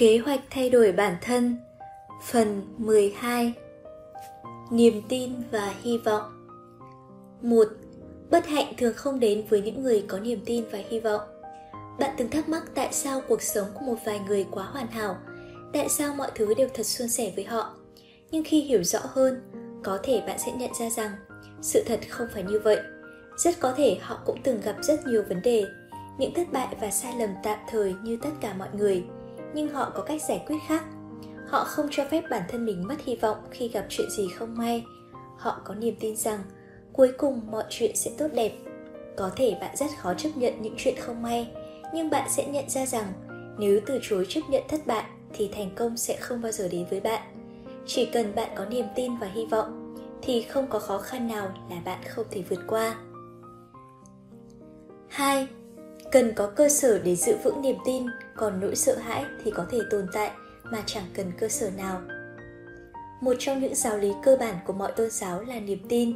Kế hoạch thay đổi bản thân. Phần 12 Niềm tin và hy vọng. Một, Bất hạnh thường không đến với những người có niềm tin và hy vọng. Bạn từng thắc mắc tại sao cuộc sống của một vài người quá hoàn hảo? Tại sao mọi thứ đều thật suôn sẻ với họ? Nhưng khi hiểu rõ hơn, Có thể bạn sẽ nhận ra rằng Sự thật không phải như vậy. Rất có thể họ cũng từng gặp rất nhiều vấn đề, Những thất bại và sai lầm tạm thời như tất cả mọi người – nhưng họ có cách giải quyết khác. Họ không cho phép bản thân mình mất hy vọng khi gặp chuyện gì không may. Họ có niềm tin rằng cuối cùng mọi chuyện sẽ tốt đẹp. Có thể bạn rất khó chấp nhận những chuyện không may, nhưng bạn sẽ nhận ra rằng nếu từ chối chấp nhận thất bại thì thành công sẽ không bao giờ đến với bạn. Chỉ cần bạn có niềm tin và hy vọng thì không có khó khăn nào là bạn không thể vượt qua. 2 cần có cơ sở để giữ vững niềm tin, còn nỗi sợ hãi thì có thể tồn tại, mà chẳng cần cơ sở nào. Một trong những giáo lý cơ bản của mọi tôn giáo là niềm tin.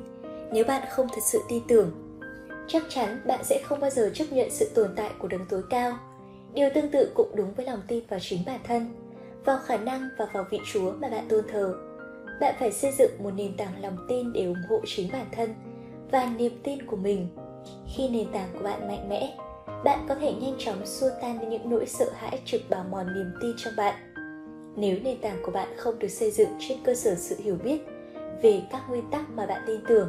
Nếu bạn không thật sự tin tưởng, chắc chắn bạn sẽ không bao giờ chấp nhận sự tồn tại của đấng tối cao. Điều tương tự cũng đúng với lòng tin vào chính bản thân, vào khả năng và vào vị chúa mà bạn tôn thờ. Bạn phải xây dựng một nền tảng lòng tin để ủng hộ chính bản thân và niềm tin của mình. Khi nền tảng của bạn mạnh mẽ bạn có thể nhanh chóng xua tan đi những nỗi sợ hãi trực bào mòn niềm tin trong bạn. Nếu nền tảng của bạn không được xây dựng trên cơ sở sự hiểu biết về các nguyên tắc mà bạn tin tưởng,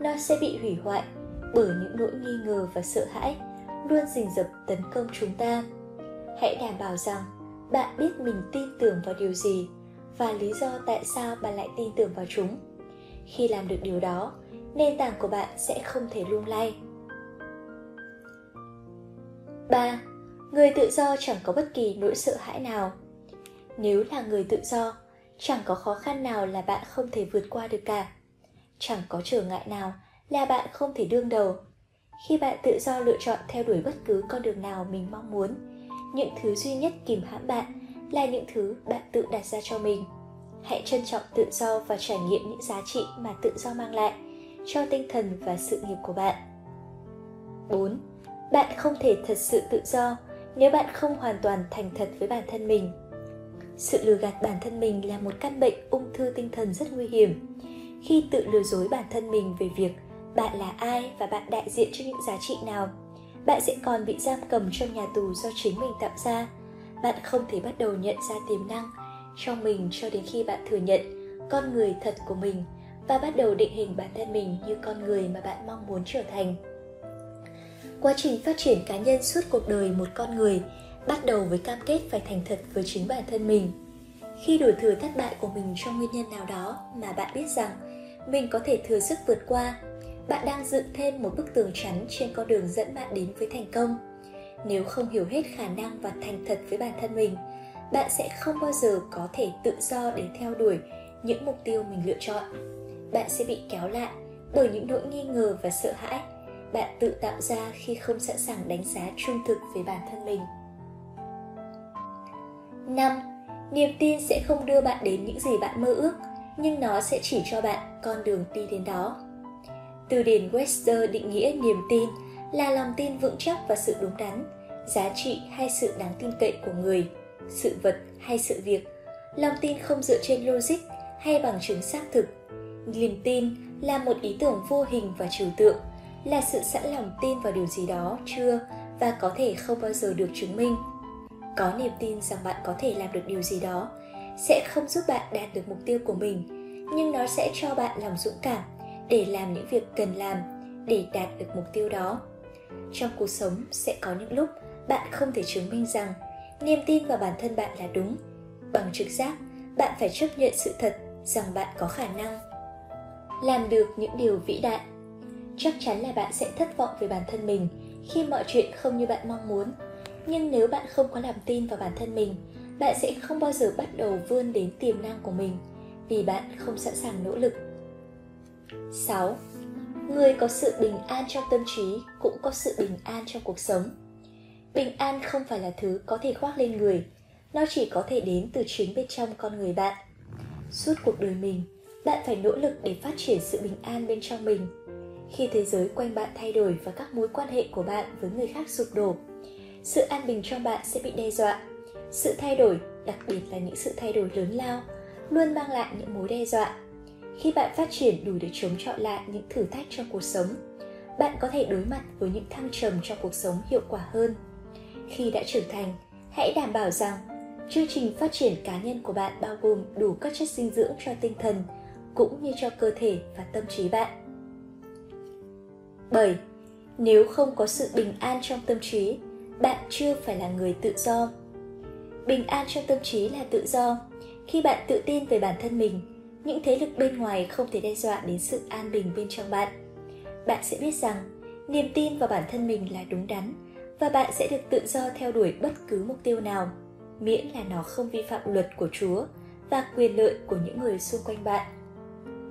nó sẽ bị hủy hoại bởi những nỗi nghi ngờ và sợ hãi luôn rình rập tấn công chúng ta. Hãy đảm bảo rằng bạn biết mình tin tưởng vào điều gì và lý do tại sao bạn lại tin tưởng vào chúng. Khi làm được điều đó, nền tảng của bạn sẽ không thể lung lay. 3. Người tự do chẳng có bất kỳ nỗi sợ hãi nào. Nếu là người tự do, chẳng có khó khăn nào là bạn không thể vượt qua được cả. Chẳng có trở ngại nào là bạn không thể đương đầu. Khi bạn tự do lựa chọn theo đuổi bất cứ con đường nào mình mong muốn, những thứ duy nhất kìm hãm bạn là những thứ bạn tự đặt ra cho mình. Hãy trân trọng tự do và trải nghiệm những giá trị mà tự do mang lại cho tinh thần và sự nghiệp của bạn. 4 bạn không thể thật sự tự do nếu bạn không hoàn toàn thành thật với bản thân mình. Sự lừa gạt bản thân mình là một căn bệnh ung thư tinh thần rất nguy hiểm. Khi tự lừa dối bản thân mình về việc bạn là ai và bạn đại diện cho những giá trị nào, bạn sẽ còn bị giam cầm trong nhà tù do chính mình tạo ra. Bạn không thể bắt đầu nhận ra tiềm năng trong mình cho đến khi bạn thừa nhận con người thật của mình và bắt đầu định hình bản thân mình như con người mà bạn mong muốn trở thành quá trình phát triển cá nhân suốt cuộc đời một con người, bắt đầu với cam kết phải thành thật với chính bản thân mình. Khi đổi thừa thất bại của mình trong nguyên nhân nào đó mà bạn biết rằng mình có thể thừa sức vượt qua, bạn đang dựng thêm một bức tường chắn trên con đường dẫn bạn đến với thành công. Nếu không hiểu hết khả năng và thành thật với bản thân mình, bạn sẽ không bao giờ có thể tự do để theo đuổi những mục tiêu mình lựa chọn. Bạn sẽ bị kéo lại bởi những nỗi nghi ngờ và sợ hãi bạn tự tạo ra khi không sẵn sàng đánh giá trung thực về bản thân mình 5. Niềm tin sẽ không đưa bạn đến những gì bạn mơ ước, nhưng nó sẽ chỉ cho bạn con đường đi đến đó. Từ điển Webster định nghĩa niềm tin là lòng tin vững chắc và sự đúng đắn, giá trị hay sự đáng tin cậy của người, sự vật hay sự việc. Lòng tin không dựa trên logic hay bằng chứng xác thực. Niềm tin là một ý tưởng vô hình và trừu tượng là sự sẵn lòng tin vào điều gì đó, chưa? Và có thể không bao giờ được chứng minh. Có niềm tin rằng bạn có thể làm được điều gì đó, sẽ không giúp bạn đạt được mục tiêu của mình, nhưng nó sẽ cho bạn lòng dũng cảm để làm những việc cần làm để đạt được mục tiêu đó. Trong cuộc sống sẽ có những lúc bạn không thể chứng minh rằng niềm tin vào bản thân bạn là đúng. Bằng trực giác, bạn phải chấp nhận sự thật rằng bạn có khả năng làm được những điều vĩ đại chắc chắn là bạn sẽ thất vọng về bản thân mình khi mọi chuyện không như bạn mong muốn nhưng nếu bạn không có lòng tin vào bản thân mình bạn sẽ không bao giờ bắt đầu vươn đến tiềm năng của mình vì bạn không sẵn sàng nỗ lực 6. Người có sự bình an trong tâm trí cũng có sự bình an trong cuộc sống. Bình an không phải là thứ có thể khoác lên người, nó chỉ có thể đến từ chính bên trong con người bạn. Suốt cuộc đời mình, bạn phải nỗ lực để phát triển sự bình an bên trong mình khi thế giới quanh bạn thay đổi và các mối quan hệ của bạn với người khác sụp đổ sự an bình trong bạn sẽ bị đe dọa sự thay đổi đặc biệt là những sự thay đổi lớn lao, luôn mang lại những mối đe dọa. Khi bạn phát triển đủ để chống chọi lại những thử thách trong cuộc sống, bạn có thể đối mặt với những thăng trầm trong cuộc sống hiệu quả hơn. Khi đã trưởng thành, hãy đảm bảo rằng chương trình phát triển cá nhân của bạn bao gồm đủ các chất dinh dưỡng cho tinh thần cũng như cho cơ thể và tâm trí bạn. 7. Nếu không có sự bình an trong tâm trí, bạn chưa phải là người tự do. Bình an trong tâm trí là tự do. Khi bạn tự tin về bản thân mình, những thế lực bên ngoài không thể đe dọa đến sự an bình bên trong bạn. Bạn sẽ biết rằng niềm tin vào bản thân mình là đúng đắn và bạn sẽ được tự do theo đuổi bất cứ mục tiêu nào, miễn là nó không vi phạm luật của Chúa và quyền lợi của những người xung quanh bạn.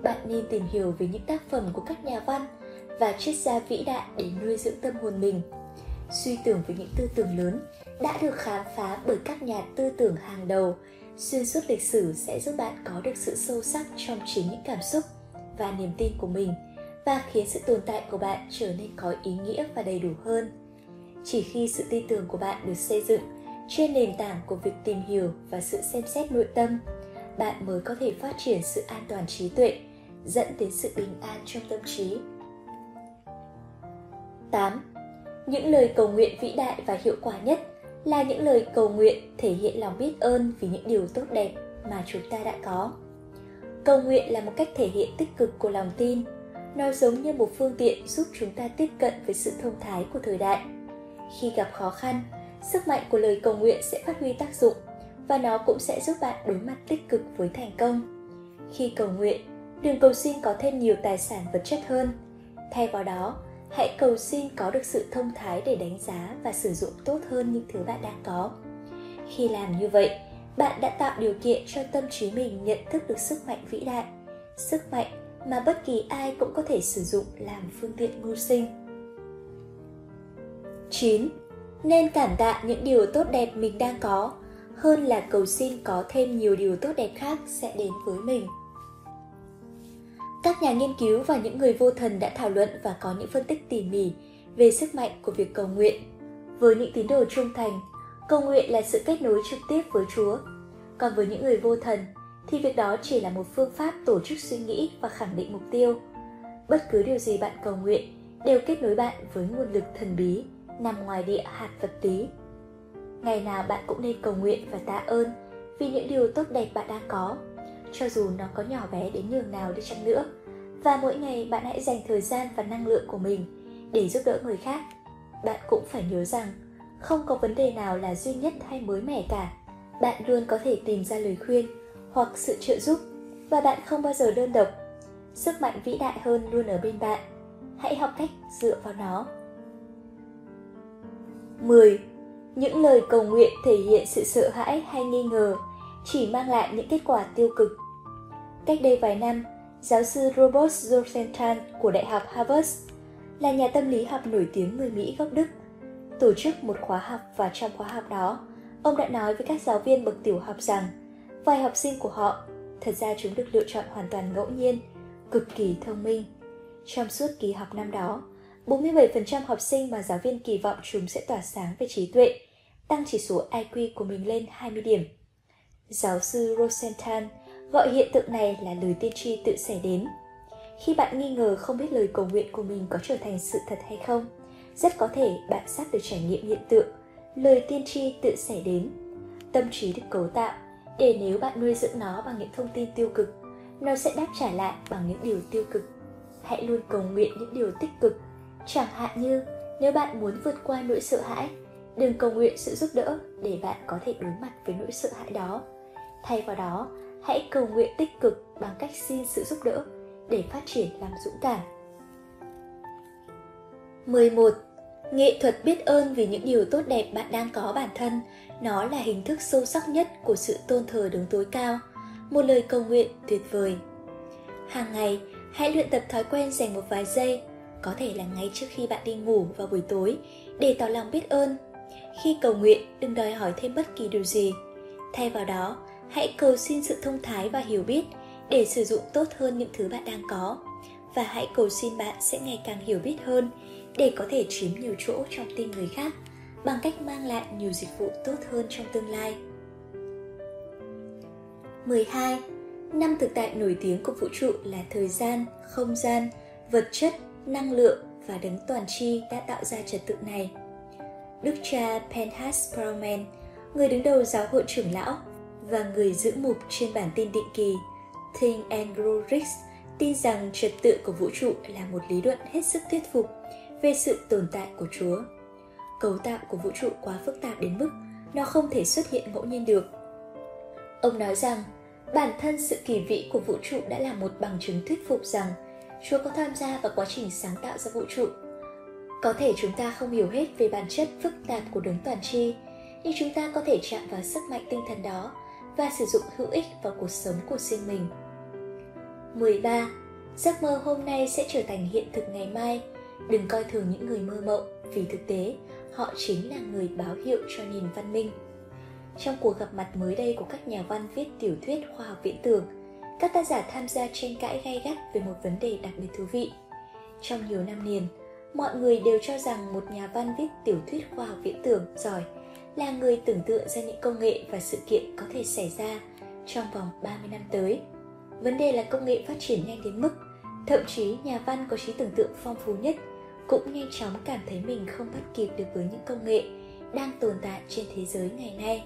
Bạn nên tìm hiểu về những tác phẩm của các nhà văn và triết gia vĩ đại để nuôi dưỡng tâm hồn mình. Suy tưởng về những tư tưởng lớn đã được khám phá bởi các nhà tư tưởng hàng đầu, xuyên suốt lịch sử sẽ giúp bạn có được sự sâu sắc trong chính những cảm xúc và niềm tin của mình và khiến sự tồn tại của bạn trở nên có ý nghĩa và đầy đủ hơn chỉ khi sự tin tưởng của bạn được xây dựng trên nền tảng của việc tìm hiểu và sự xem xét nội tâm, bạn mới có thể phát triển sự an toàn trí tuệ, dẫn đến sự bình an trong tâm trí 8. Những lời cầu nguyện vĩ đại và hiệu quả nhất là những lời cầu nguyện thể hiện lòng biết ơn vì những điều tốt đẹp mà chúng ta đã có. Cầu nguyện là một cách thể hiện tích cực của lòng tin. Nó giống như một phương tiện giúp chúng ta tiếp cận với sự thông thái của thời đại. Khi gặp khó khăn, sức mạnh của lời cầu nguyện sẽ phát huy tác dụng và nó cũng sẽ giúp bạn đối mặt tích cực với thành công. Khi cầu nguyện, đừng cầu xin có thêm nhiều tài sản vật chất hơn. Thay vào đó, hãy cầu xin có được sự thông thái để đánh giá và sử dụng tốt hơn những thứ bạn đang có khi làm như vậy, bạn đã tạo điều kiện cho tâm trí mình nhận thức được sức mạnh vĩ đại, sức mạnh mà bất kỳ ai cũng có thể sử dụng làm phương tiện mưu sinh 9. Nên cảm tạ những điều tốt đẹp mình đang có, hơn là cầu xin có thêm nhiều điều tốt đẹp khác sẽ đến với mình. Các nhà nghiên cứu và những người vô thần đã thảo luận và có những phân tích tỉ mỉ về sức mạnh của việc cầu nguyện. Với những tín đồ trung thành, cầu nguyện là sự kết nối trực tiếp với Chúa. Còn với những người vô thần, thì việc đó chỉ là một phương pháp tổ chức suy nghĩ và khẳng định mục tiêu. Bất cứ điều gì bạn cầu nguyện đều kết nối bạn với nguồn lực thần bí nằm ngoài địa hạt vật lý. Ngày nào bạn cũng nên cầu nguyện và tạ ơn vì những điều tốt đẹp bạn đang có cho dù nó có nhỏ bé đến nhường nào đi chăng nữa. Và mỗi ngày bạn hãy dành thời gian và năng lượng của mình để giúp đỡ người khác. Bạn cũng phải nhớ rằng, không có vấn đề nào là duy nhất hay mới mẻ cả. Bạn luôn có thể tìm ra lời khuyên hoặc sự trợ giúp và bạn không bao giờ đơn độc. Sức mạnh vĩ đại hơn luôn ở bên bạn. Hãy học cách dựa vào nó. 10. Những lời cầu nguyện thể hiện sự sợ hãi hay nghi ngờ chỉ mang lại những kết quả tiêu cực. Cách đây vài năm, giáo sư Robert Rosenthal của Đại học Harvard là nhà tâm lý học nổi tiếng người Mỹ gốc Đức, tổ chức một khóa học và trong khóa học đó, ông đã nói với các giáo viên bậc tiểu học rằng vài học sinh của họ, thật ra chúng được lựa chọn hoàn toàn ngẫu nhiên, cực kỳ thông minh. Trong suốt kỳ học năm đó, 47% học sinh mà giáo viên kỳ vọng chúng sẽ tỏa sáng về trí tuệ, tăng chỉ số IQ của mình lên 20 điểm. Giáo sư Rosenthal Gọi hiện tượng này là lời tiên tri tự xảy đến. Khi bạn nghi ngờ không biết lời cầu nguyện của mình có trở thành sự thật hay không, rất có thể bạn sắp được trải nghiệm hiện tượng lời tiên tri tự xảy đến. Tâm trí được cấu tạo để nếu bạn nuôi dưỡng nó bằng những thông tin tiêu cực, nó sẽ đáp trả lại bằng những điều tiêu cực. Hãy luôn cầu nguyện những điều tích cực, chẳng hạn như nếu bạn muốn vượt qua nỗi sợ hãi, đừng cầu nguyện sự giúp đỡ để bạn có thể đối mặt với nỗi sợ hãi đó. Thay vào đó, hãy cầu nguyện tích cực bằng cách xin sự giúp đỡ để phát triển làm dũng cảm. 11. Nghệ thuật biết ơn vì những điều tốt đẹp bạn đang có bản thân, nó là hình thức sâu sắc nhất của sự tôn thờ đứng tối cao, một lời cầu nguyện tuyệt vời. Hàng ngày, hãy luyện tập thói quen dành một vài giây, có thể là ngay trước khi bạn đi ngủ vào buổi tối, để tỏ lòng biết ơn. Khi cầu nguyện, đừng đòi hỏi thêm bất kỳ điều gì. Thay vào đó, hãy cầu xin sự thông thái và hiểu biết để sử dụng tốt hơn những thứ bạn đang có và hãy cầu xin bạn sẽ ngày càng hiểu biết hơn để có thể chiếm nhiều chỗ trong tim người khác bằng cách mang lại nhiều dịch vụ tốt hơn trong tương lai 12. Năm thực tại nổi tiếng của vũ trụ là thời gian, không gian, vật chất, năng lượng và đấng toàn tri đã tạo ra trật tự này. Đức cha Penhas Brauman, người đứng đầu giáo hội trưởng lão và người giữ mục trên bản tin định kỳ Thing and Grow Rich tin rằng trật tự của vũ trụ là một lý luận hết sức thuyết phục về sự tồn tại của Chúa. Cấu tạo của vũ trụ quá phức tạp đến mức nó không thể xuất hiện ngẫu nhiên được. Ông nói rằng bản thân sự kỳ vĩ của vũ trụ đã là một bằng chứng thuyết phục rằng Chúa có tham gia vào quá trình sáng tạo ra vũ trụ. Có thể chúng ta không hiểu hết về bản chất phức tạp của đấng toàn tri, nhưng chúng ta có thể chạm vào sức mạnh tinh thần đó và sử dụng hữu ích vào cuộc sống của riêng mình. 13. Giấc mơ hôm nay sẽ trở thành hiện thực ngày mai. Đừng coi thường những người mơ mộng, vì thực tế, họ chính là người báo hiệu cho nền văn minh. Trong cuộc gặp mặt mới đây của các nhà văn viết tiểu thuyết khoa học viễn tưởng, các tác giả tham gia tranh cãi gay gắt về một vấn đề đặc biệt thú vị. Trong nhiều năm liền, mọi người đều cho rằng một nhà văn viết tiểu thuyết khoa học viễn tưởng giỏi là người tưởng tượng ra những công nghệ và sự kiện có thể xảy ra trong vòng 30 năm tới. Vấn đề là công nghệ phát triển nhanh đến mức thậm chí nhà văn có trí tưởng tượng phong phú nhất cũng nhanh chóng cảm thấy mình không bắt kịp được với những công nghệ đang tồn tại trên thế giới ngày nay.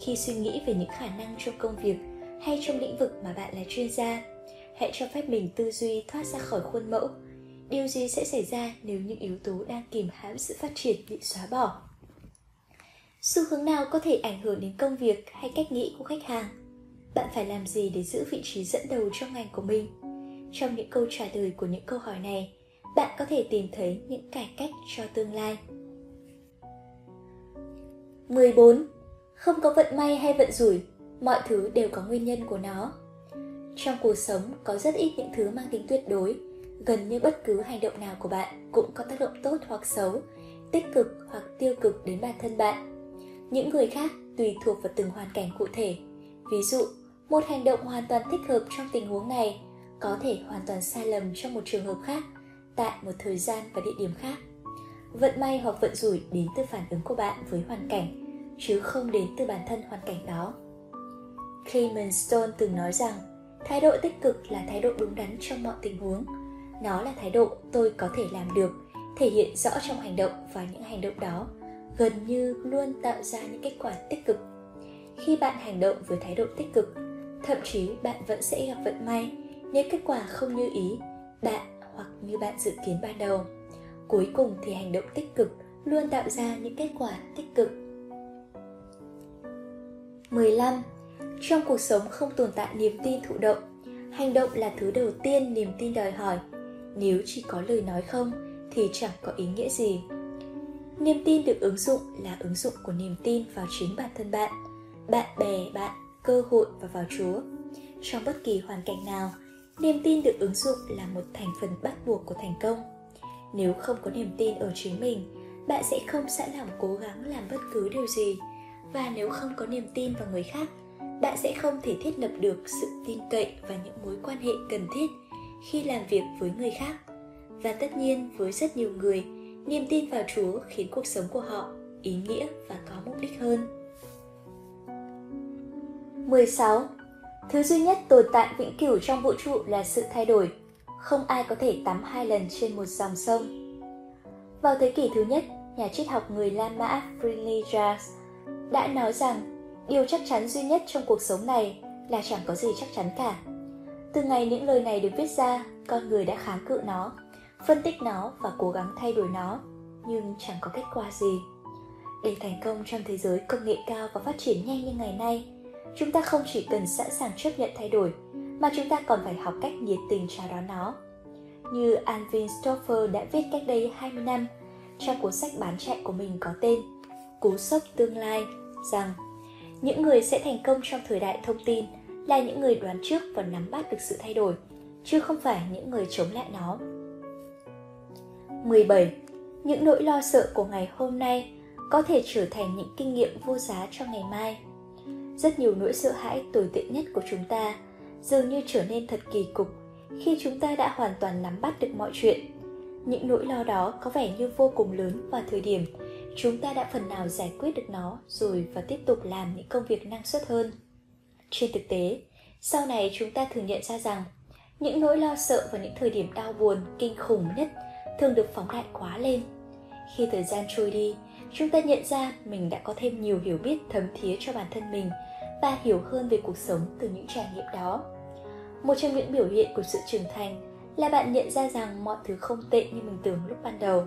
Khi suy nghĩ về những khả năng trong công việc hay trong lĩnh vực mà bạn là chuyên gia, hãy cho phép mình tư duy thoát ra khỏi khuôn mẫu. Điều gì sẽ xảy ra nếu những yếu tố đang kìm hãm sự phát triển bị xóa bỏ? Xu hướng nào có thể ảnh hưởng đến công việc hay cách nghĩ của khách hàng? Bạn phải làm gì để giữ vị trí dẫn đầu trong ngành của mình? Trong những câu trả lời của những câu hỏi này, bạn có thể tìm thấy những cải cách cho tương lai. 14. Không có vận may hay vận rủi, mọi thứ đều có nguyên nhân của nó. Trong cuộc sống có rất ít những thứ mang tính tuyệt đối, gần như bất cứ hành động nào của bạn cũng có tác động tốt hoặc xấu, tích cực hoặc tiêu cực đến bản thân bạn. Những người khác tùy thuộc vào từng hoàn cảnh cụ thể. Ví dụ, một hành động hoàn toàn thích hợp trong tình huống này có thể hoàn toàn sai lầm trong một trường hợp khác tại một thời gian và địa điểm khác. Vận may hoặc vận rủi đến từ phản ứng của bạn với hoàn cảnh chứ không đến từ bản thân hoàn cảnh đó. Clement stone từng nói rằng thái độ tích cực là thái độ đúng đắn trong mọi tình huống. Nó là thái độ tôi có thể làm được thể hiện rõ trong hành động và những hành động đó gần như luôn tạo ra những kết quả tích cực khi bạn hành động với thái độ tích cực, thậm chí bạn vẫn sẽ gặp vận may nếu kết quả không như ý, bạn hoặc như bạn dự kiến ban đầu cuối cùng thì hành động tích cực luôn tạo ra những kết quả tích cực 15. Trong cuộc sống không tồn tại niềm tin thụ động. Hành động là thứ đầu tiên niềm tin đòi hỏi. Nếu chỉ có lời nói không, thì chẳng có ý nghĩa gì. Niềm tin được ứng dụng là ứng dụng của niềm tin vào chính bản thân bạn, bạn bè bạn, cơ hội và vào Chúa. Trong bất kỳ hoàn cảnh nào, niềm tin được ứng dụng là một thành phần bắt buộc của thành công. Nếu không có niềm tin ở chính mình bạn sẽ không sẵn lòng cố gắng làm bất cứ điều gì. Và nếu không có niềm tin vào người khác bạn sẽ không thể thiết lập được sự tin cậy và những mối quan hệ cần thiết khi làm việc với người khác. Và tất nhiên với rất nhiều người niềm tin vào chúa khiến cuộc sống của họ ý nghĩa và có mục đích hơn 16. Thứ duy nhất tồn tại vĩnh cửu trong vũ trụ là sự thay đổi. Không ai có thể tắm hai lần trên một dòng sông. Vào thế kỷ thứ nhất, nhà triết học người La Mã Frinijas đã nói rằng điều chắc chắn duy nhất trong cuộc sống này là chẳng có gì chắc chắn cả. Từ ngày những lời này được viết ra, con người đã kháng cự nó, phân tích nó và cố gắng thay đổi nó, nhưng chẳng có kết quả gì. Để thành công trong thế giới công nghệ cao và phát triển nhanh như ngày nay, chúng ta không chỉ cần sẵn sàng chấp nhận thay đổi mà chúng ta còn phải học cách nhiệt tình chào đón nó. Như Alvin Stoffer đã viết cách đây 20 năm trong cuốn sách bán chạy của mình có tên Cú sốc tương lai rằng những người sẽ thành công trong thời đại thông tin là những người đoán trước và nắm bắt được sự thay đổi, chứ không phải những người chống lại nó. 17. Những nỗi lo sợ của ngày hôm nay có thể trở thành những kinh nghiệm vô giá cho ngày mai. Rất nhiều nỗi sợ hãi tồi tệ nhất của chúng ta dường như trở nên thật kỳ cục khi chúng ta đã hoàn toàn nắm bắt được mọi chuyện. Những nỗi lo đó có vẻ như vô cùng lớn vào thời điểm chúng ta đã phần nào giải quyết được nó rồi và tiếp tục làm những công việc năng suất hơn. Trên thực tế, sau này chúng ta thường nhận ra rằng những nỗi lo sợ vào những thời điểm đau buồn, kinh khủng nhất thường được phóng đại quá lên. Khi thời gian trôi đi, chúng ta nhận ra mình đã có thêm nhiều hiểu biết thấm thía cho bản thân mình và hiểu hơn về cuộc sống từ những trải nghiệm đó. Một trong những biểu hiện của sự trưởng thành là bạn nhận ra rằng mọi thứ không tệ như mình tưởng lúc ban đầu.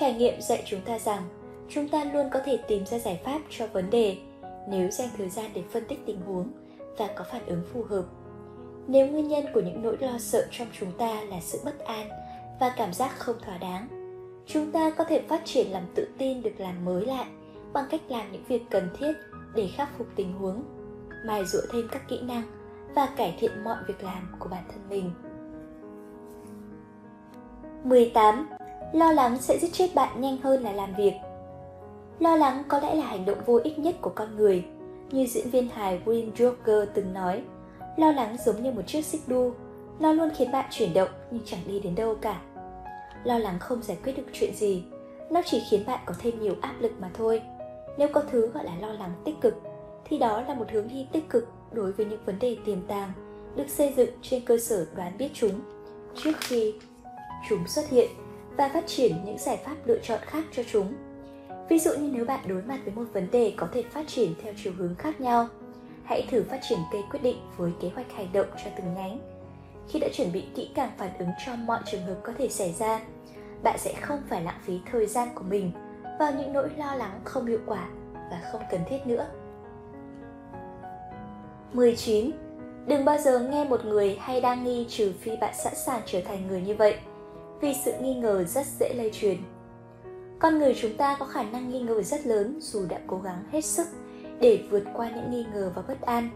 Trải nghiệm dạy chúng ta rằng chúng ta luôn có thể tìm ra giải pháp cho vấn đề nếu dành thời gian để phân tích tình huống và có phản ứng phù hợp. Nếu nguyên nhân của những nỗi lo sợ trong chúng ta là sự bất an và cảm giác không thỏa đáng, chúng ta có thể phát triển lòng tự tin được làm mới lại bằng cách làm những việc cần thiết để khắc phục tình huống, mài dũa thêm các kỹ năng và cải thiện mọi việc làm của bản thân mình. 18. Lo lắng sẽ giết chết bạn nhanh hơn là làm việc. Lo lắng có lẽ là hành động vô ích nhất của con người. Như diễn viên hài Wayne Joker từng nói, lo lắng giống như một chiếc xích đu, nó luôn khiến bạn chuyển động nhưng chẳng đi đến đâu cả. Lo lắng không giải quyết được chuyện gì, nó chỉ khiến bạn có thêm nhiều áp lực mà thôi. Nếu có thứ gọi là lo lắng tích cực, thì đó là một hướng đi tích cực đối với những vấn đề tiềm tàng, được xây dựng trên cơ sở đoán biết chúng trước khi chúng xuất hiện và phát triển những giải pháp lựa chọn khác cho chúng. Ví dụ như nếu bạn đối mặt với một vấn đề có thể phát triển theo chiều hướng khác nhau, hãy thử phát triển cây quyết định với kế hoạch hành động cho từng nhánh. Khi đã chuẩn bị kỹ càng phản ứng cho mọi trường hợp có thể xảy ra, bạn sẽ không phải lãng phí thời gian của mình vào những nỗi lo lắng không hiệu quả và không cần thiết nữa. 19. Đừng bao giờ nghe một người hay đang nghi trừ phi bạn sẵn sàng trở thành người như vậy, vì sự nghi ngờ rất dễ lây truyền. Con người chúng ta có khả năng nghi ngờ rất lớn dù đã cố gắng hết sức để vượt qua những nghi ngờ và bất an.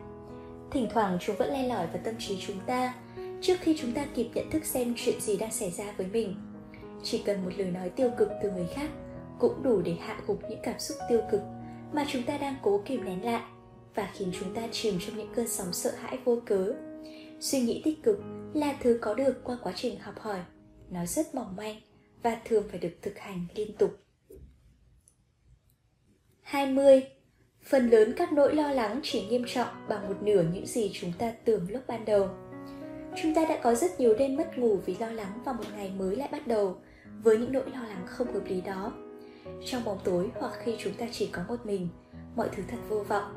Thỉnh thoảng chúng vẫn len lỏi vào tâm trí chúng ta trước khi chúng ta kịp nhận thức xem chuyện gì đang xảy ra với mình. Chỉ cần một lời nói tiêu cực từ người khác cũng đủ để hạ gục những cảm xúc tiêu cực mà chúng ta đang cố kìm nén lại và khiến chúng ta chìm trong những cơn sóng sợ hãi vô cớ. Suy nghĩ tích cực là thứ có được qua quá trình học hỏi. Nó rất mỏng manh và thường phải được thực hành liên tục. 20. Phần lớn các nỗi lo lắng chỉ nghiêm trọng bằng một nửa những gì chúng ta tưởng lúc ban đầu. Chúng ta đã có rất nhiều đêm mất ngủ vì lo lắng và một ngày mới lại bắt đầu với những nỗi lo lắng không hợp lý đó. Trong bóng tối hoặc khi chúng ta chỉ có một mình, mọi thứ thật vô vọng.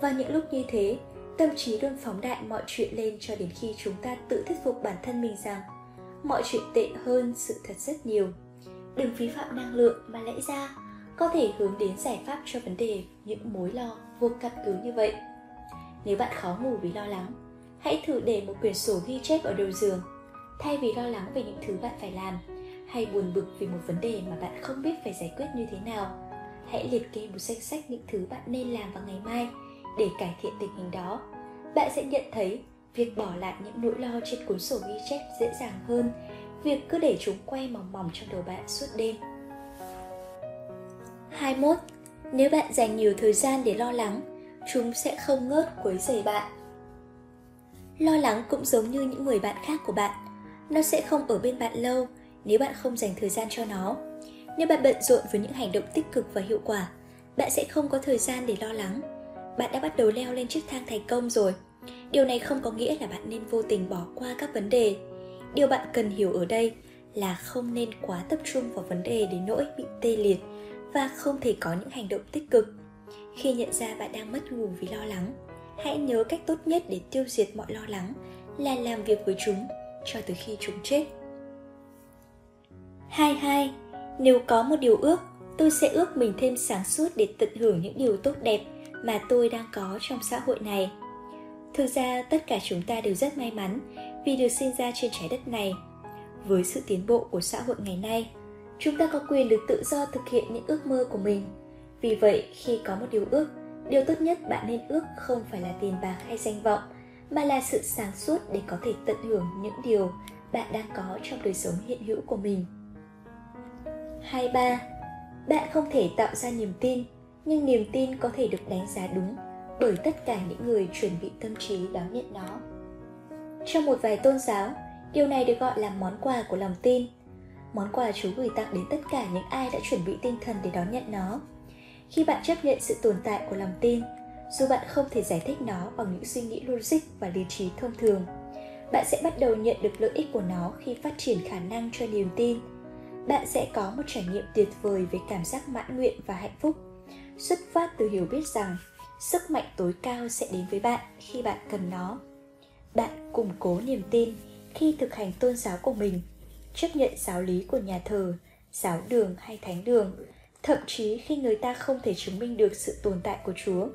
Và những lúc như thế, tâm trí luôn phóng đại mọi chuyện lên cho đến khi chúng ta tự thuyết phục bản thân mình rằng mọi chuyện tệ hơn sự thật rất nhiều. Đừng phí phạm năng lượng mà lẽ ra có thể hướng đến giải pháp cho vấn đề những mối lo vô căn cứ như vậy. Nếu bạn khó ngủ vì lo lắng, hãy thử để một quyển sổ ghi chép ở đầu giường. Thay vì lo lắng về những thứ bạn phải làm, hay buồn bực vì một vấn đề mà bạn không biết phải giải quyết như thế nào, hãy liệt kê một danh sách những thứ bạn nên làm vào ngày mai để cải thiện tình hình đó. Bạn sẽ nhận thấy việc bỏ lại những nỗi lo trên cuốn sổ ghi chép dễ dàng hơn việc cứ để chúng quay mòng mòng trong đầu bạn suốt đêm 21. Nếu bạn dành nhiều thời gian để lo lắng, chúng sẽ không ngớt quấy rầy bạn. Lo lắng cũng giống như những người bạn khác của bạn. Nó sẽ không ở bên bạn lâu nếu bạn không dành thời gian cho nó. Nếu bạn bận rộn với những hành động tích cực và hiệu quả, bạn sẽ không có thời gian để lo lắng. Bạn đã bắt đầu leo lên chiếc thang thành công rồi. Điều này không có nghĩa là bạn nên vô tình bỏ qua các vấn đề. Điều bạn cần hiểu ở đây là không nên quá tập trung vào vấn đề đến nỗi bị tê liệt và không thể có những hành động tích cực khi nhận ra bạn đang mất ngủ vì lo lắng hãy nhớ cách tốt nhất để tiêu diệt mọi lo lắng là làm việc với chúng cho tới khi chúng chết 22. Nếu có một điều ước, tôi sẽ ước mình thêm sáng suốt để tận hưởng những điều tốt đẹp mà tôi đang có trong xã hội này. Thực ra tất cả chúng ta đều rất may mắn vì được sinh ra trên trái đất này. Với sự tiến bộ của xã hội ngày nay, chúng ta có quyền được tự do thực hiện những ước mơ của mình vì vậy khi có một điều ước điều tốt nhất bạn nên ước không phải là tiền bạc hay danh vọng mà là sự sáng suốt để có thể tận hưởng những điều bạn đang có trong đời sống hiện hữu của mình 23. Bạn không thể tạo ra niềm tin, nhưng niềm tin có thể được đánh giá đúng bởi tất cả những người chuẩn bị tâm trí đón nhận nó. Trong một vài tôn giáo, điều này được gọi là món quà của lòng tin – món quà Chúa gửi tặng đến tất cả những ai đã chuẩn bị tinh thần để đón nhận nó. Khi bạn chấp nhận sự tồn tại của lòng tin, dù bạn không thể giải thích nó bằng những suy nghĩ logic và lý trí thông thường bạn sẽ bắt đầu nhận được lợi ích của nó khi phát triển khả năng cho niềm tin. Bạn sẽ có một trải nghiệm tuyệt vời về cảm giác mãn nguyện và hạnh phúc. Xuất phát từ hiểu biết rằng sức mạnh tối cao sẽ đến với bạn khi bạn cần nó. Bạn củng cố niềm tin khi thực hành tôn giáo của mình chấp nhận giáo lý của nhà thờ giáo đường hay thánh đường thậm chí khi người ta không thể chứng minh được sự tồn tại của chúa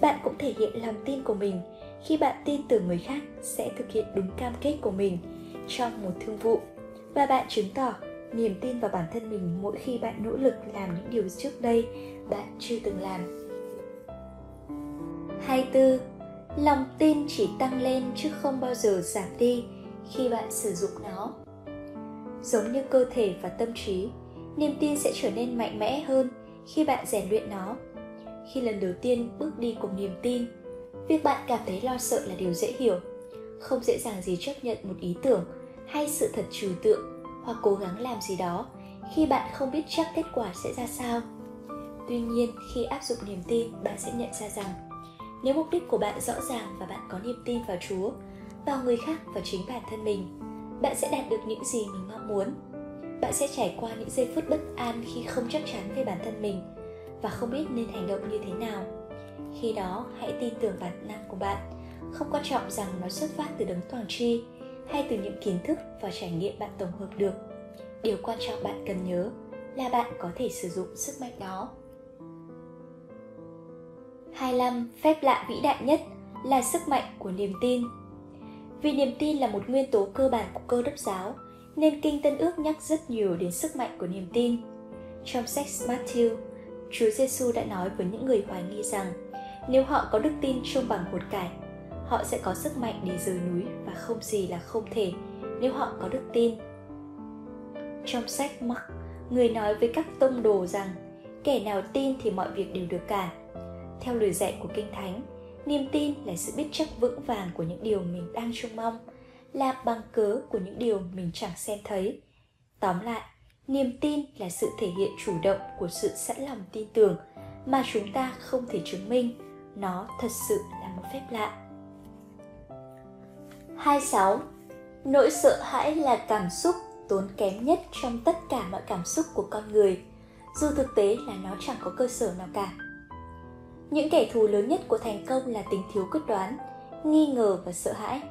bạn cũng thể hiện lòng tin của mình khi bạn tin tưởng người khác sẽ thực hiện đúng cam kết của mình trong một thương vụ và bạn chứng tỏ niềm tin vào bản thân mình mỗi khi bạn nỗ lực làm những điều trước đây bạn chưa từng làm 24. Lòng tin chỉ tăng lên chứ không bao giờ giảm đi khi bạn sử dụng nó. Giống như cơ thể và tâm trí, niềm tin sẽ trở nên mạnh mẽ hơn khi bạn rèn luyện nó. Khi lần đầu tiên bước đi cùng niềm tin, việc bạn cảm thấy lo sợ là điều dễ hiểu. Không dễ dàng gì chấp nhận một ý tưởng hay sự thật trừu tượng hoặc cố gắng làm gì đó khi bạn không biết chắc kết quả sẽ ra sao. Tuy nhiên, khi áp dụng niềm tin, bạn sẽ nhận ra rằng nếu mục đích của bạn rõ ràng và bạn có niềm tin vào Chúa, vào người khác và chính bản thân mình, bạn sẽ đạt được những gì mình mong muốn. Bạn sẽ trải qua những giây phút bất an khi không chắc chắn về bản thân mình và không biết nên hành động như thế nào. Khi đó, hãy tin tưởng bản năng của bạn, không quan trọng rằng nó xuất phát từ đấng toàn tri hay từ những kiến thức và trải nghiệm bạn tổng hợp được. Điều quan trọng bạn cần nhớ là bạn có thể sử dụng sức mạnh đó 25. Phép lạ vĩ đại nhất là sức mạnh của niềm tin. Vì niềm tin là một nguyên tố cơ bản của cơ đốc giáo, nên Kinh Tân Ước nhắc rất nhiều đến sức mạnh của niềm tin. Trong sách Matthew, Chúa Giêsu đã nói với những người hoài nghi rằng nếu họ có đức tin trông bằng hột cải, họ sẽ có sức mạnh để rời núi và không gì là không thể nếu họ có đức tin. Trong sách Mark, người nói với các tông đồ rằng kẻ nào tin thì mọi việc đều được cả theo lời dạy của Kinh Thánh, niềm tin là sự biết chắc vững vàng của những điều mình đang trông mong, là bằng cớ của những điều mình chẳng xem thấy. Tóm lại, niềm tin là sự thể hiện chủ động của sự sẵn lòng tin tưởng mà chúng ta không thể chứng minh, nó thật sự là một phép lạ. 26. Nỗi sợ hãi là cảm xúc tốn kém nhất trong tất cả mọi cảm xúc của con người, dù thực tế là nó chẳng có cơ sở nào cả những kẻ thù lớn nhất của thành công là tính thiếu quyết đoán nghi ngờ và sợ hãi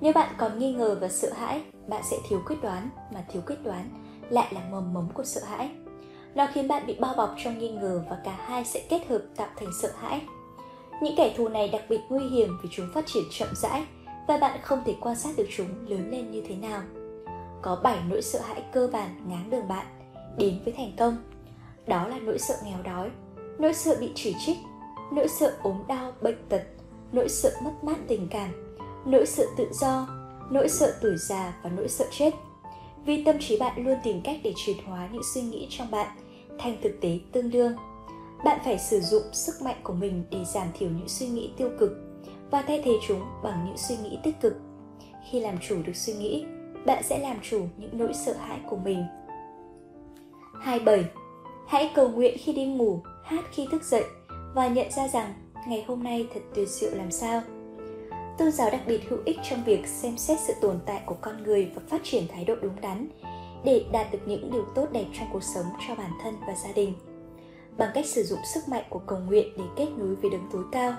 nếu bạn còn nghi ngờ và sợ hãi, bạn sẽ thiếu quyết đoán, mà thiếu quyết đoán lại là mầm mống của sợ hãi. Nó khiến bạn bị bao bọc trong nghi ngờ và cả hai sẽ kết hợp tạo thành sợ hãi. Những kẻ thù này đặc biệt nguy hiểm vì chúng phát triển chậm rãi và bạn không thể quan sát được chúng lớn lên như thế nào. Có 7 nỗi sợ hãi cơ bản ngáng đường bạn, đến với thành công. Đó là nỗi sợ nghèo đói, nỗi sợ bị chỉ trích, nỗi sợ ốm đau, bệnh tật, nỗi sợ mất mát tình cảm nỗi sợ tự do nỗi sợ tuổi già và nỗi sợ chết vì tâm trí bạn luôn tìm cách để chuyển hóa những suy nghĩ trong bạn thành thực tế tương đương bạn phải sử dụng sức mạnh của mình để giảm thiểu những suy nghĩ tiêu cực và thay thế chúng bằng những suy nghĩ tích cực khi làm chủ được suy nghĩ bạn sẽ làm chủ những nỗi sợ hãi của mình 27. Hãy cầu nguyện khi đi ngủ, hát khi thức dậy và nhận ra rằng ngày hôm nay thật tuyệt diệu làm sao. Tôn giáo đặc biệt hữu ích trong việc xem xét sự tồn tại của con người và phát triển thái độ đúng đắn để đạt được những điều tốt đẹp trong cuộc sống cho bản thân và gia đình. Bằng cách sử dụng sức mạnh của cầu nguyện để kết nối với đấng tối cao,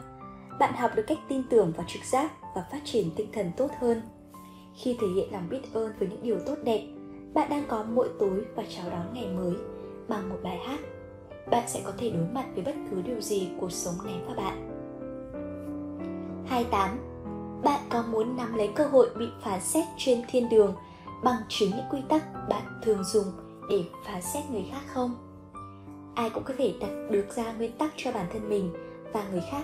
bạn học được cách tin tưởng vào trực giác và phát triển tinh thần tốt hơn. Khi thể hiện lòng biết ơn với những điều tốt đẹp, bạn đang có mỗi tối và chào đón ngày mới bằng một bài hát bạn sẽ có thể đối mặt với bất cứ điều gì cuộc sống ném vào bạn. 28. Bạn có muốn nắm lấy cơ hội bị phán xét trên thiên đường bằng chính những quy tắc bạn thường dùng để phán xét người khác không? Ai cũng có thể đặt được ra nguyên tắc cho bản thân mình và người khác.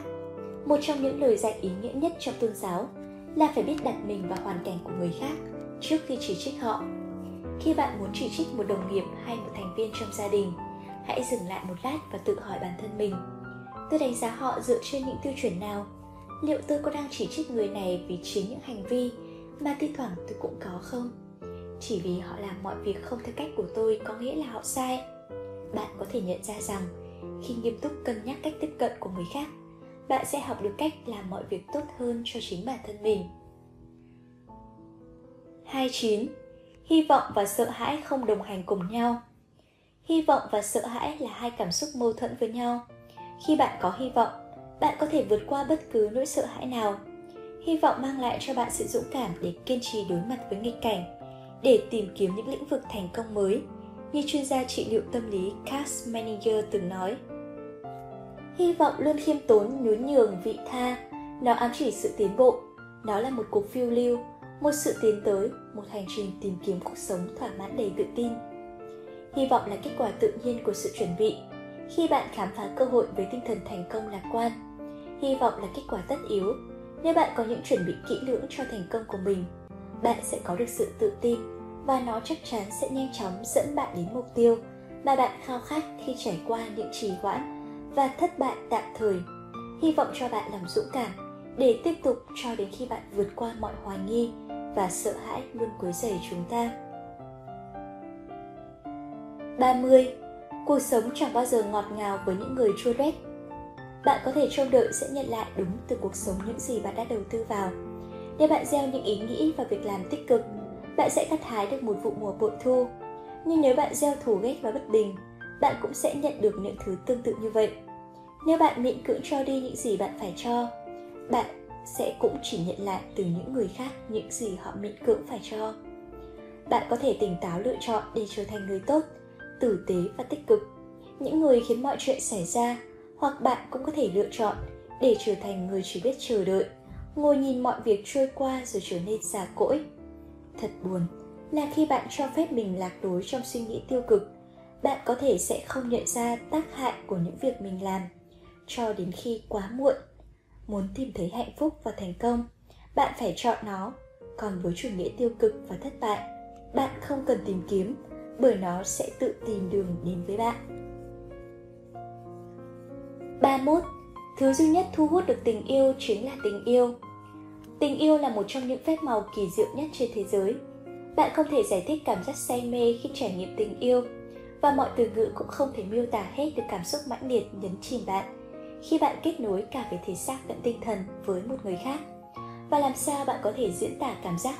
Một trong những lời dạy ý nghĩa nhất trong tôn giáo là phải biết đặt mình vào hoàn cảnh của người khác trước khi chỉ trích họ. Khi bạn muốn chỉ trích một đồng nghiệp hay một thành viên trong gia đình, hãy dừng lại một lát và tự hỏi bản thân mình tôi đánh giá họ dựa trên những tiêu chuẩn nào liệu tôi có đang chỉ trích người này vì chính những hành vi mà thi thoảng tôi cũng có không chỉ vì họ làm mọi việc không theo cách của tôi có nghĩa là họ sai bạn có thể nhận ra rằng khi nghiêm túc cân nhắc cách tiếp cận của người khác bạn sẽ học được cách làm mọi việc tốt hơn cho chính bản thân mình. 29. Hy vọng và sợ hãi không đồng hành cùng nhau. Hy vọng và sợ hãi là hai cảm xúc mâu thuẫn với nhau. Khi bạn có hy vọng, bạn có thể vượt qua bất cứ nỗi sợ hãi nào. Hy vọng mang lại cho bạn sự dũng cảm để kiên trì đối mặt với nghịch cảnh, để tìm kiếm những lĩnh vực thành công mới, như chuyên gia trị liệu tâm lý Cass Manager từng nói. Hy vọng luôn khiêm tốn, nhún nhường, vị tha, nó ám chỉ sự tiến bộ. Nó là một cuộc phiêu lưu, một sự tiến tới, một hành trình tìm kiếm cuộc sống thỏa mãn đầy tự tin. Hy vọng là kết quả tự nhiên của sự chuẩn bị. Khi bạn khám phá cơ hội với tinh thần thành công lạc quan, hy vọng là kết quả tất yếu. Nếu bạn có những chuẩn bị kỹ lưỡng cho thành công của mình, bạn sẽ có được sự tự tin và nó chắc chắn sẽ nhanh chóng dẫn bạn đến mục tiêu mà bạn khao khát khi trải qua những trì hoãn và thất bại tạm thời. Hy vọng cho bạn lòng dũng cảm để tiếp tục cho đến khi bạn vượt qua mọi hoài nghi và sợ hãi luôn quấy rầy chúng ta. 30. Cuộc sống chẳng bao giờ ngọt ngào với những người chua rét. Bạn có thể trông đợi sẽ nhận lại đúng từ cuộc sống những gì bạn đã đầu tư vào. Nếu bạn gieo những ý nghĩ và việc làm tích cực, bạn sẽ gặt hái được một vụ mùa bội thu. Nhưng nếu bạn gieo thù ghét và bất bình, bạn cũng sẽ nhận được những thứ tương tự như vậy. Nếu bạn miễn cưỡng cho đi những gì bạn phải cho, bạn sẽ cũng chỉ nhận lại từ những người khác những gì họ miễn cưỡng phải cho. Bạn có thể tỉnh táo lựa chọn để trở thành người tốt, tử tế và tích cực, những người khiến mọi chuyện xảy ra, hoặc bạn cũng có thể lựa chọn để trở thành người chỉ biết chờ đợi, ngồi nhìn mọi việc trôi qua rồi trở nên già cỗi. Thật buồn là khi bạn cho phép mình lạc lối trong suy nghĩ tiêu cực, bạn có thể sẽ không nhận ra tác hại của những việc mình làm. Cho đến khi quá muộn muốn tìm thấy hạnh phúc và thành công bạn phải chọn nó. Còn với chủ nghĩa tiêu cực và thất bại bạn không cần tìm kiếm bởi nó sẽ tự tìm đường đến với bạn 31. Thứ duy nhất thu hút được tình yêu chính là tình yêu. Tình yêu là một trong những phép màu kỳ diệu nhất trên thế giới. Bạn không thể giải thích cảm giác say mê khi trải nghiệm tình yêu, và mọi từ ngữ cũng không thể miêu tả hết được cảm xúc mãnh liệt nhấn chìm bạn khi bạn kết nối cả về thể xác lẫn tinh thần với một người khác và làm sao bạn có thể diễn tả cảm giác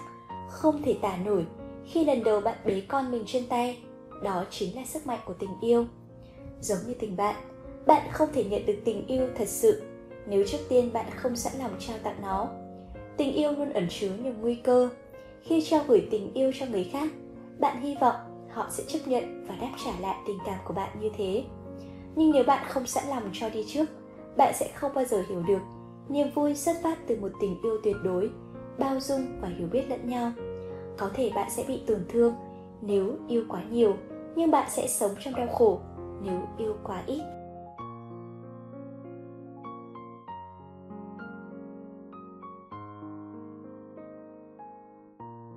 không thể tả nổi khi lần đầu bạn bế con mình trên tay, đó chính là sức mạnh của tình yêu. Giống như tình bạn bạn không thể nhận được tình yêu thật sự nếu trước tiên bạn không sẵn lòng trao tặng nó. Tình yêu luôn ẩn chứa nhiều nguy cơ. Khi trao gửi tình yêu cho người khác, bạn hy vọng họ sẽ chấp nhận và đáp trả lại tình cảm của bạn như thế. Nhưng nếu bạn không sẵn lòng cho đi trước, bạn sẽ không bao giờ hiểu được niềm vui xuất phát từ một tình yêu tuyệt đối, bao dung và hiểu biết lẫn nhau có thể bạn sẽ bị tổn thương nếu yêu quá nhiều, nhưng bạn sẽ sống trong đau khổ nếu yêu quá ít.